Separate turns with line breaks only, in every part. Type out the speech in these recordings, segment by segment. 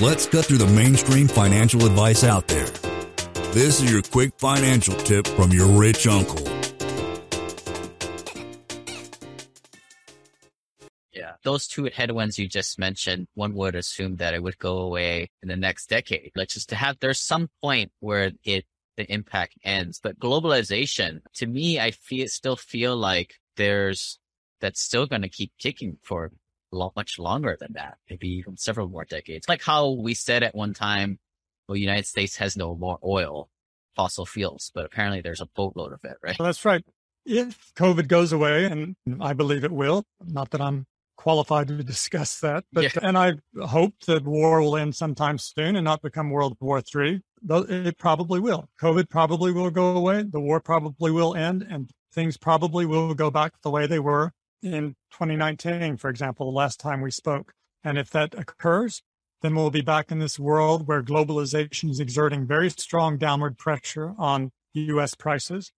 Let's cut through the mainstream financial advice out there. This is your quick financial tip from your rich uncle.
Yeah, those two headwinds you just mentioned, one would assume that it would go away in the next decade. Like just to have, there's some point where it, the impact ends. But globalization, to me, I feel, still feel like there's, that's still going to keep kicking for lot much longer than that, maybe even several more decades. Like how we said at one time, well, the United States has no more oil, fossil fuels, but apparently there's a boatload of it, right?
Well, that's right. If COVID goes away, and I believe it will, not that I'm qualified to discuss that, but yeah. and I hope that war will end sometime soon and not become World War Three. It probably will. COVID probably will go away. The war probably will end, and things probably will go back the way they were in 2019, for example, the last time we spoke. And if that occurs, then we'll be back in this world where globalization is exerting very strong downward pressure on US prices.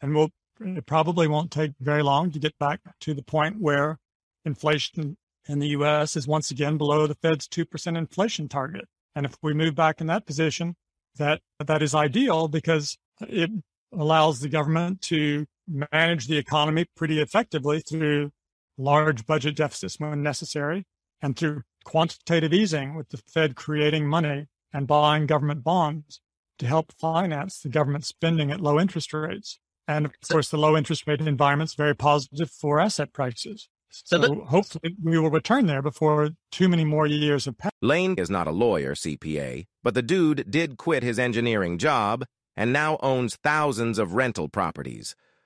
And we'll, it probably won't take very long to get back to the point where inflation in the US is once again below the Fed's 2% inflation target. And if we move back in that position, that, that is ideal because it allows the government to manage the economy pretty effectively through large budget deficits when necessary and through quantitative easing with the Fed creating money and buying government bonds to help finance the government spending at low interest rates. And of course, the low interest rate environment is very positive for asset prices. So, the- hopefully we will return there before too many more years have passed.
Lane is not a lawyer, CPA, but the dude did quit his engineering job and now owns thousands of rental properties.